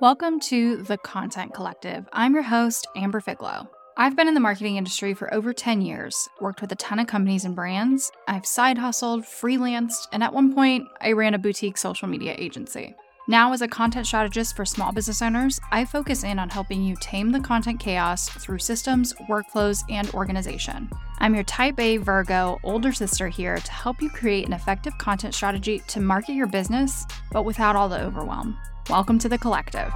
Welcome to The Content Collective. I'm your host, Amber Figlow. I've been in the marketing industry for over 10 years, worked with a ton of companies and brands. I've side hustled, freelanced, and at one point, I ran a boutique social media agency. Now, as a content strategist for small business owners, I focus in on helping you tame the content chaos through systems, workflows, and organization. I'm your type A Virgo older sister here to help you create an effective content strategy to market your business, but without all the overwhelm. Welcome to the collective.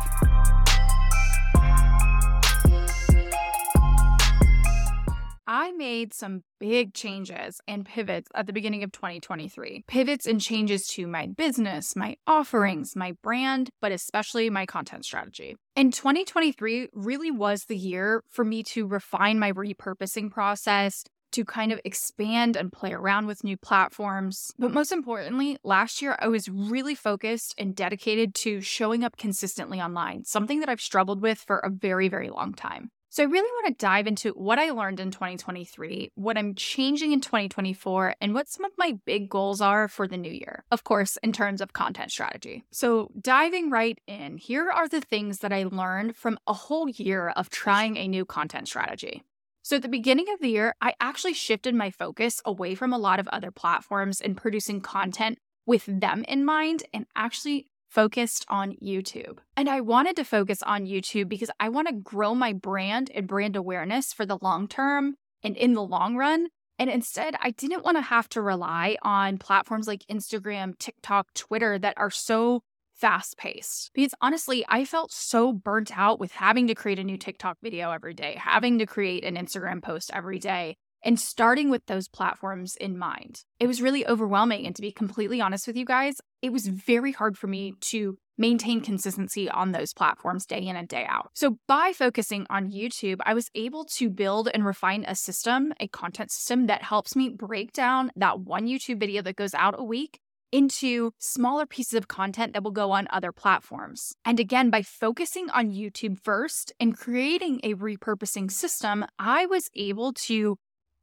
I made some big changes and pivots at the beginning of 2023. Pivots and changes to my business, my offerings, my brand, but especially my content strategy. And 2023 really was the year for me to refine my repurposing process, to kind of expand and play around with new platforms. But most importantly, last year I was really focused and dedicated to showing up consistently online, something that I've struggled with for a very, very long time. So, I really want to dive into what I learned in 2023, what I'm changing in 2024, and what some of my big goals are for the new year. Of course, in terms of content strategy. So, diving right in, here are the things that I learned from a whole year of trying a new content strategy. So, at the beginning of the year, I actually shifted my focus away from a lot of other platforms and producing content with them in mind and actually focused on YouTube. And I wanted to focus on YouTube because I want to grow my brand and brand awareness for the long term and in the long run. And instead, I didn't want to have to rely on platforms like Instagram, TikTok, Twitter that are so fast paced. Because honestly, I felt so burnt out with having to create a new TikTok video every day, having to create an Instagram post every day and starting with those platforms in mind. It was really overwhelming. And to be completely honest with you guys, it was very hard for me to maintain consistency on those platforms day in and day out. So, by focusing on YouTube, I was able to build and refine a system, a content system that helps me break down that one YouTube video that goes out a week into smaller pieces of content that will go on other platforms. And again, by focusing on YouTube first and creating a repurposing system, I was able to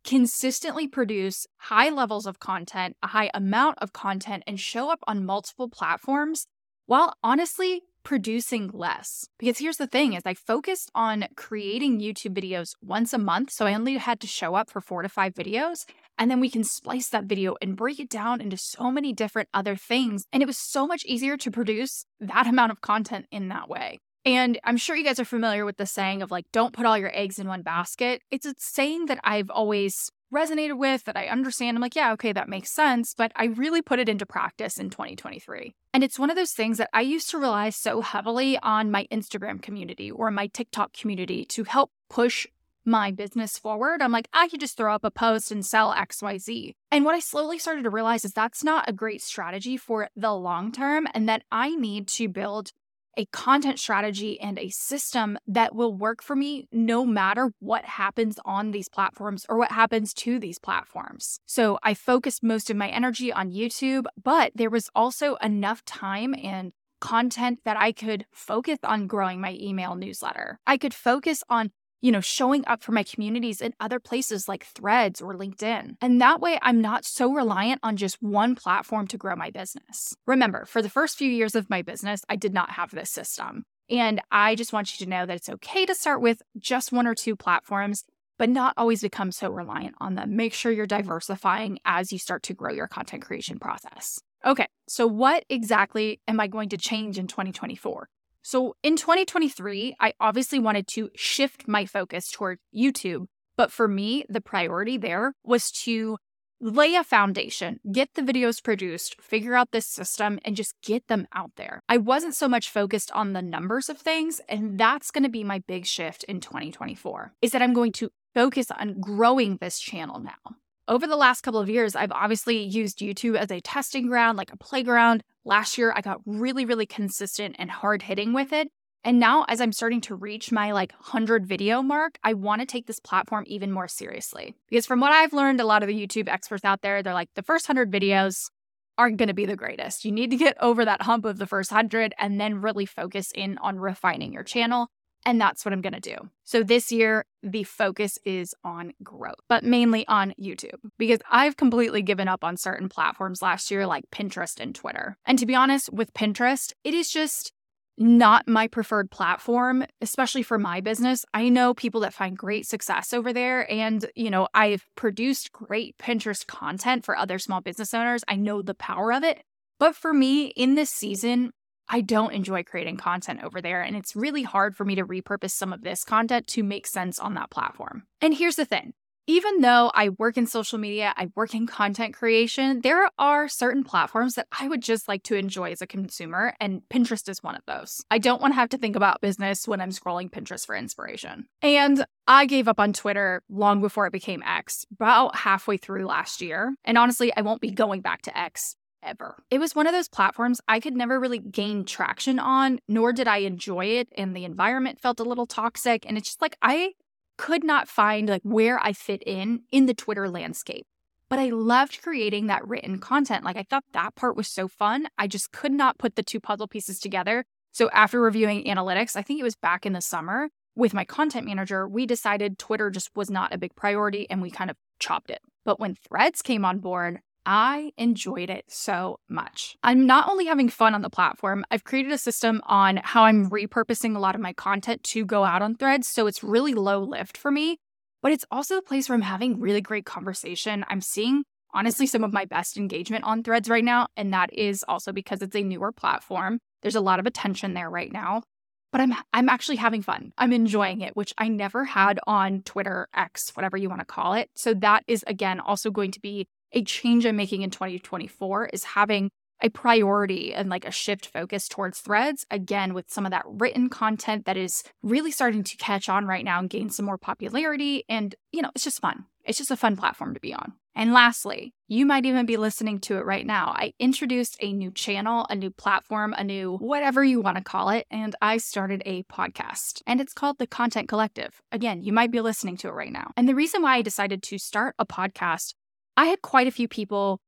consistently produce high levels of content, a high amount of content, and show up on multiple platforms while honestly producing less. Because here's the thing is I focused on creating YouTube videos once a month. So I only had to show up for four to five videos. And then we can splice that video and break it down into so many different other things. And it was so much easier to produce that amount of content in that way. And I'm sure you guys are familiar with the saying of like, don't put all your eggs in one basket. It's a saying that I've always resonated with, that I understand. I'm like, yeah, okay, that makes sense. But I really put it into practice in 2023. And it's one of those things that I used to rely so heavily on my Instagram community or my TikTok community to help push my business forward. I'm like, I could just throw up a post and sell XYZ. And what I slowly started to realize is that's not a great strategy for the long term, and that I need to build a content strategy and a system that will work for me no matter what happens on these platforms or what happens to these platforms. So I focused most of my energy on YouTube, but there was also enough time and content that I could focus on growing my email newsletter. I could focus on you know, showing up for my communities in other places like Threads or LinkedIn. And that way, I'm not so reliant on just one platform to grow my business. Remember, for the first few years of my business, I did not have this system. And I just want you to know that it's okay to start with just one or two platforms, but not always become so reliant on them. Make sure you're diversifying as you start to grow your content creation process. Okay, so what exactly am I going to change in 2024? So in 2023, I obviously wanted to shift my focus toward YouTube. But for me, the priority there was to lay a foundation, get the videos produced, figure out this system, and just get them out there. I wasn't so much focused on the numbers of things, and that's going to be my big shift in 2024 is that I'm going to focus on growing this channel now. Over the last couple of years, I've obviously used YouTube as a testing ground, like a playground. Last year, I got really, really consistent and hard hitting with it. And now, as I'm starting to reach my like 100 video mark, I want to take this platform even more seriously. Because from what I've learned, a lot of the YouTube experts out there, they're like, the first 100 videos aren't going to be the greatest. You need to get over that hump of the first 100 and then really focus in on refining your channel. And that's what I'm going to do. So this year, the focus is on growth, but mainly on YouTube because I've completely given up on certain platforms last year like Pinterest and Twitter. And to be honest, with Pinterest, it is just not my preferred platform, especially for my business. I know people that find great success over there. And, you know, I've produced great Pinterest content for other small business owners. I know the power of it. But for me in this season, I don't enjoy creating content over there. And it's really hard for me to repurpose some of this content to make sense on that platform. And here's the thing even though I work in social media, I work in content creation, there are certain platforms that I would just like to enjoy as a consumer, and Pinterest is one of those. I don't want to have to think about business when I'm scrolling Pinterest for inspiration. And I gave up on Twitter long before it became X, about halfway through last year. And honestly, I won't be going back to X ever. It was one of those platforms I could never really gain traction on, nor did I enjoy it. And the environment felt a little toxic. And it's just like, I could not find like where I fit in in the Twitter landscape. But I loved creating that written content. Like I thought that part was so fun. I just could not put the two puzzle pieces together. So after reviewing analytics, I think it was back in the summer with my content manager, we decided Twitter just was not a big priority and we kind of chopped it. But when Threads came on board, I enjoyed it so much. I'm not only having fun on the platform, I've created a system on how I'm repurposing a lot of my content to go out on threads. So it's really low lift for me, but it's also the place where I'm having really great conversation. I'm seeing honestly some of my best engagement on threads right now. And that is also because it's a newer platform. There's a lot of attention there right now. But I'm I'm actually having fun. I'm enjoying it, which I never had on Twitter, X, whatever you want to call it. So that is again also going to be a change I'm making in 2024 is having a priority and like a shift focus towards threads again with some of that written content that is really starting to catch on right now and gain some more popularity. And you know it's just fun. It's just a fun platform to be on. And lastly you might even be listening to it right now. I introduced a new channel a new platform a new whatever you want to call it and i started a podcast and it's called the content collective. Again you might be listening to it right now. And the reason why i decided to start a podcast I had quite a few people,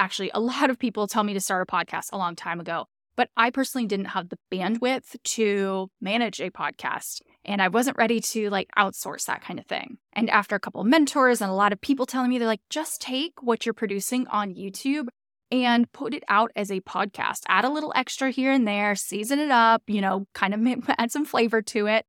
actually, a lot of people tell me to start a podcast a long time ago, but I personally didn't have the bandwidth to manage a podcast. And I wasn't ready to like outsource that kind of thing. And after a couple of mentors and a lot of people telling me, they're like, just take what you're producing on YouTube and put it out as a podcast. Add a little extra here and there, season it up, you know, kind of add some flavor to it.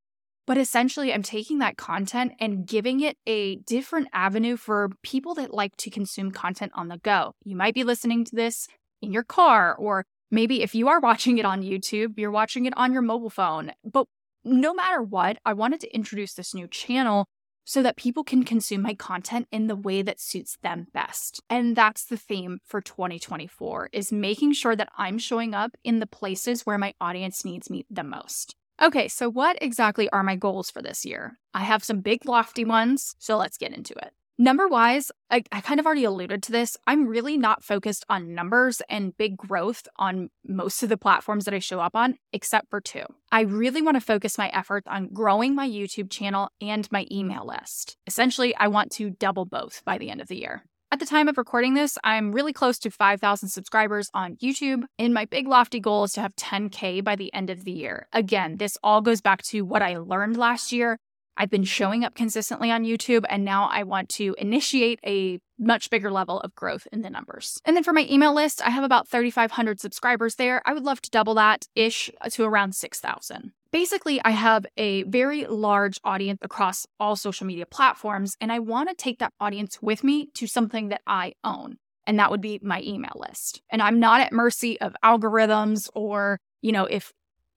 But essentially, I'm taking that content and giving it a different avenue for people that like to consume content on the go. You might be listening to this in your car, or maybe if you are watching it on YouTube, you're watching it on your mobile phone. But no matter what, I wanted to introduce this new channel so that people can consume my content in the way that suits them best. And that's the theme for 2024 is making sure that I'm showing up in the places where my audience needs me the most. Okay, so what exactly are my goals for this year? I have some big, lofty ones, so let's get into it. Number wise, I, I, kind of already alluded to this. I'm really not focused on numbers and big growth on most of the platforms that I show up on, except for two. I really want to focus my efforts on growing my YouTube channel and my email list. Essentially, I want to double both by the end of the year. At the time of recording this, I'm really close to 5,000 subscribers on YouTube, and my big lofty goal is to have 10K by the end of the year. Again, this all goes back to what I learned last year. I've been showing up consistently on YouTube, and now I want to initiate a much bigger level of growth in the numbers. And then for my email list, I have about 3,500 subscribers there. I would love to double that ish to around 6,000. Basically, I have a very large audience across all social media platforms, and I want to take that audience with me to something that I own. And that would be my email list. And I'm not at mercy of algorithms or, you know, if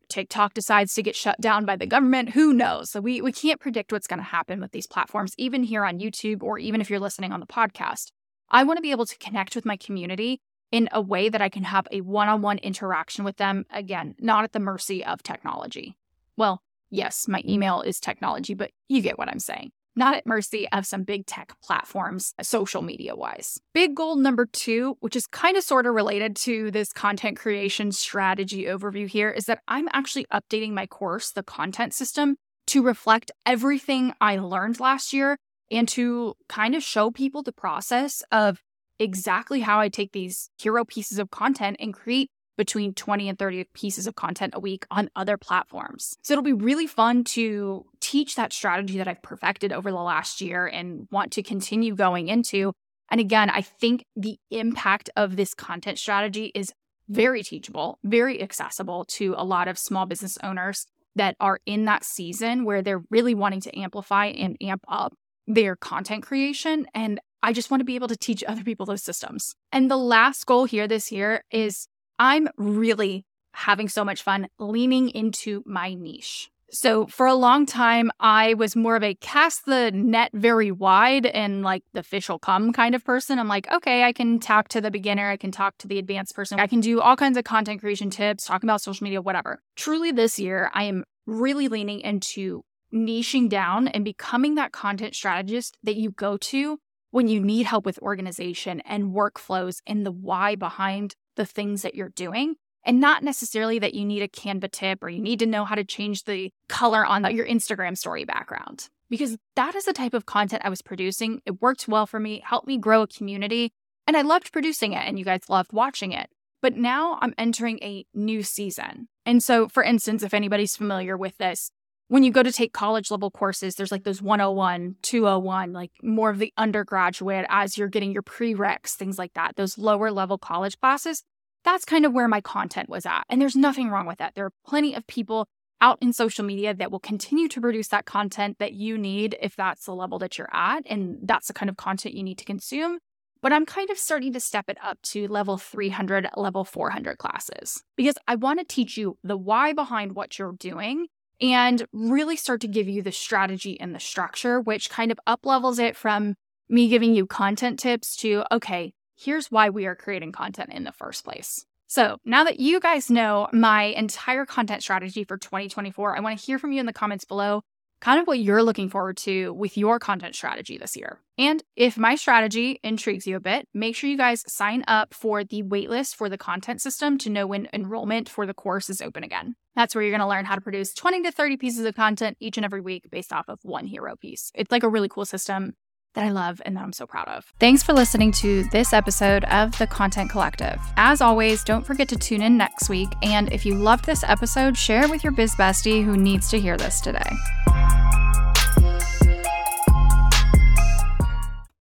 TikTok decides to get shut down by the government, who knows? So we, we can't predict what's going to happen with these platforms, even here on YouTube or even if you're listening on the podcast. I want to be able to connect with my community in a way that I can have a one on one interaction with them, again, not at the mercy of technology. Well, yes, my email is technology, but you get what I'm saying. Not at mercy of some big tech platforms, social media wise. Big goal number two, which is kind of sort of related to this content creation strategy overview here, is that I'm actually updating my course, the content system, to reflect everything I learned last year and to kind of show people the process of exactly how I take these hero pieces of content and create between 20 and 30 pieces of content a week on other platforms. So it'll be really fun to teach that strategy that I've perfected over the last year and want to continue going into. And again, I think the impact of this content strategy is very teachable, very accessible to a lot of small business owners that are in that season where they're really wanting to amplify and amp up their content creation. And I just want to be able to teach other people those systems. And the last goal here this year is I'm really having so much fun leaning into my niche. So for a long time, I was more of a cast the net very wide and like the fish will come kind of person. I'm like, okay, I can talk to the beginner, I can talk to the advanced person, I can do all kinds of content creation tips, talk about social media, whatever. Truly, this year, I am really leaning into niching down and becoming that content strategist that you go to when you need help with organization and workflows and the why behind the things that you're doing. And not necessarily that you need a Canva tip or you need to know how to change the color on your Instagram story background, because that is the type of content I was producing. It worked well for me, helped me grow a community, and I loved producing it, and you guys loved watching it. But now I'm entering a new season. And so, for instance, if anybody's familiar with this, when you go to take college level courses, there's like those 101, 201, like more of the undergraduate as you're getting your prereqs, things like that, those lower level college classes. That's kind of where my content was at. And there's nothing wrong with that. There are plenty of people out in social media that will continue to produce that content that you need if that's the level that you're at. And that's the kind of content you need to consume. But I'm kind of starting to step it up to level 300, level 400 classes because I want to teach you the why behind what you're doing and really start to give you the strategy and the structure, which kind of up levels it from me giving you content tips to, okay, here's why we are creating content in the first place. So now that you guys know my entire content strategy for 2024, I want to hear from you in the comments below kind of what you're looking forward to with your content strategy this year. And if my strategy intrigues you a bit, make sure you guys sign up for the waitlist for the content system to know when enrollment for the course is open again. That's where you're going to learn how to produce 20 to 30 pieces of content each and every week based off of one hero piece. It's like a really cool system that I love and that I'm so proud of. Thanks for listening to this episode of The Content Collective. As always, don't forget to tune in next week. And if you loved this episode, share it with your biz bestie who needs to hear this today.